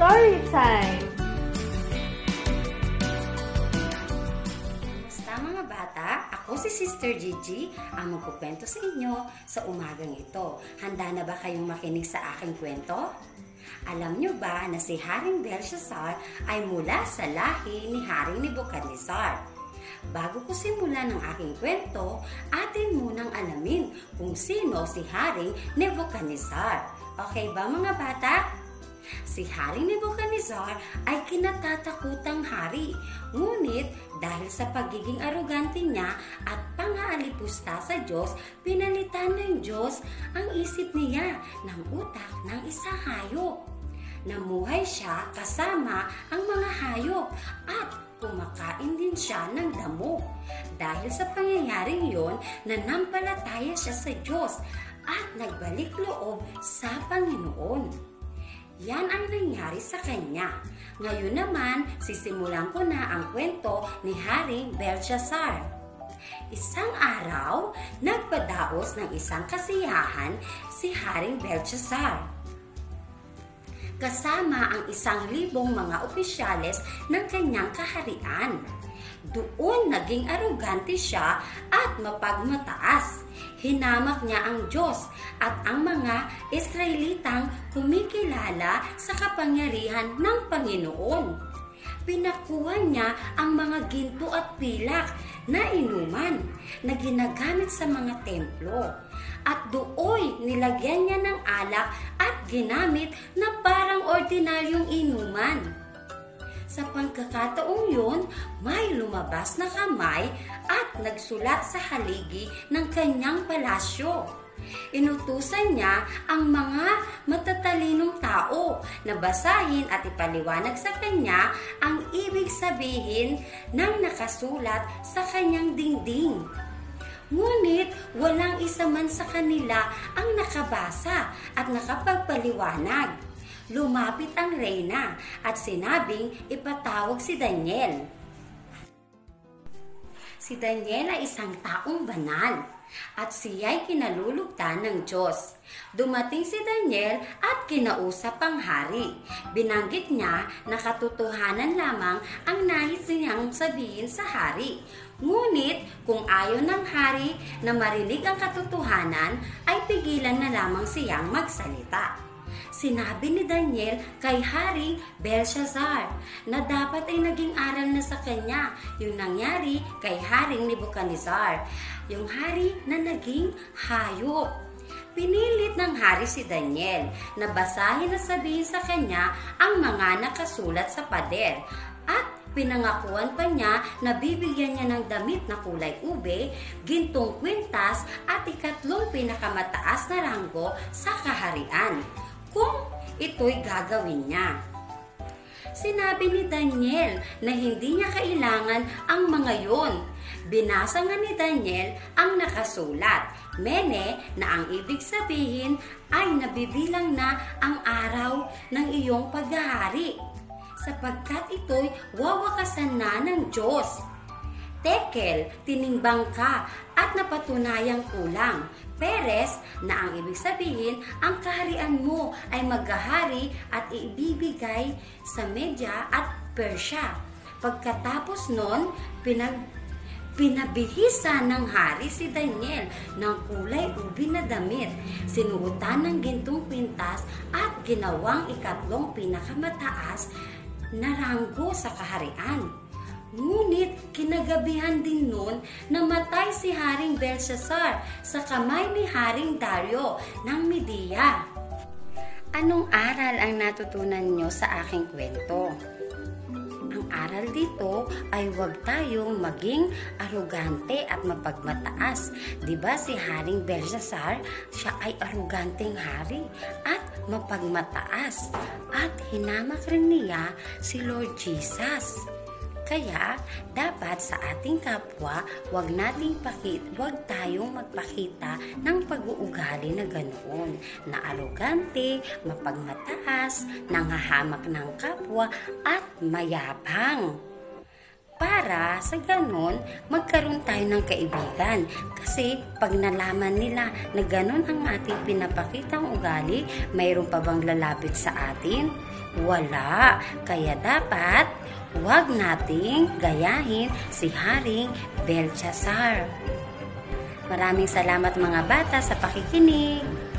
Story time! Basta mga bata, ako si Sister Gigi ang magkukwento sa inyo sa umagang ito. Handa na ba kayong makinig sa aking kwento? Alam nyo ba na si Haring Belshazzar ay mula sa lahi ni Haring Nebuchadnezzar? Bago ko simulan ng aking kwento, atin munang alamin kung sino si Haring Nebuchadnezzar. Okay ba mga bata? Si Haring Nebuchadnezzar ay kinatatakutang hari. Ngunit dahil sa pagiging arogante niya at pangaalipusta sa Diyos, pinalitan ng Diyos ang isip niya ng utak ng isang hayop. Namuhay siya kasama ang mga hayop at kumakain din siya ng damo. Dahil sa pangyayaring yon, nanampalataya siya sa Diyos at nagbalik loob sa Panginoon. Yan ang nangyari sa kanya. Ngayon naman, sisimulan ko na ang kwento ni Haring Belshazzar. Isang araw, nagpadaos ng isang kasiyahan si Haring Belshazzar kasama ang isang libong mga opisyales ng kanyang kaharian. Doon naging arogante siya at mapagmataas. Hinamak niya ang Diyos at ang mga Israelitang kumikilala sa kapangyarihan ng Panginoon. Pinakuha niya ang mga ginto at pilak na inuman na ginagamit sa mga templo. At dooy nilagyan niya ng alak at ginamit na parang ordinaryong inuman. Sa pagkakataong yun, may lumabas na kamay at nagsulat sa haligi ng kanyang palasyo. Inutusan niya ang mga matatalinong tao na basahin at ipaliwanag sa kanya ang ibig sabihin ng nakasulat sa kanyang dingding. Ngunit walang isa man sa kanila ang nakabasa at nakapagpaliwanag. Lumapit ang reyna at sinabing ipatawag si Daniel. Si Daniel ay isang taong banal at siya'y kinalulugtan ng Diyos. Dumating si Daniel at kinausap ang hari. Binanggit niya na katotohanan lamang ang nais niyang sabihin sa hari. Ngunit kung ayaw ng hari na marinig ang katotohanan, ay pigilan na lamang siyang magsalita sinabi ni Daniel kay Haring Belshazzar na dapat ay naging aral na sa kanya. Yung nangyari kay Haring Nebuchadnezzar, yung hari na naging hayop. Pinilit ng hari si Daniel na basahin at sabihin sa kanya ang mga nakasulat sa pader. At pinangakuan pa niya na bibigyan niya ng damit na kulay ube, gintong kwintas at ikatlong pinakamataas na ranggo sa kaharian kung ito'y gagawin niya. Sinabi ni Daniel na hindi niya kailangan ang mga yon. Binasa nga ni Daniel ang nakasulat. Mene na ang ibig sabihin ay nabibilang na ang araw ng iyong paghahari sapagkat ito'y wawakasan na ng Diyos. Tekel, tinimbang ka at napatunayang kulang. Peres na ang ibig sabihin, ang kaharian mo ay maghahari at ibibigay sa Media at Persya. Pagkatapos nun, pinag Pinabihisa ng hari si Daniel ng kulay ubi na damit, sinuotan ng gintong pintas at ginawang ikatlong pinakamataas na ranggo sa kaharian. Ngunit kinagabihan din noon namatay si Haring Belshazzar sa kamay ni Haring Dario ng Media. Anong aral ang natutunan nyo sa aking kwento? Ang aral dito ay huwag tayong maging arugante at mapagmataas. ba si Haring Belshazzar, siya ay aruganteng hari at mapagmataas at hinamak rin niya si Lord Jesus. Kaya, dapat sa ating kapwa, wag nating pakit, wag tayong magpakita ng pag-uugali na ganoon, na arogante, mapagmataas, nangahamak ng kapwa, at mayabang. Para sa ganon magkaroon tayo ng kaibigan. Kasi pag nalaman nila na ganon ang ating pinapakitang ugali, mayroon pa bang lalapit sa atin? Wala. Kaya dapat huwag nating gayahin si Haring Belshazzar. Maraming salamat mga bata sa pakikinig.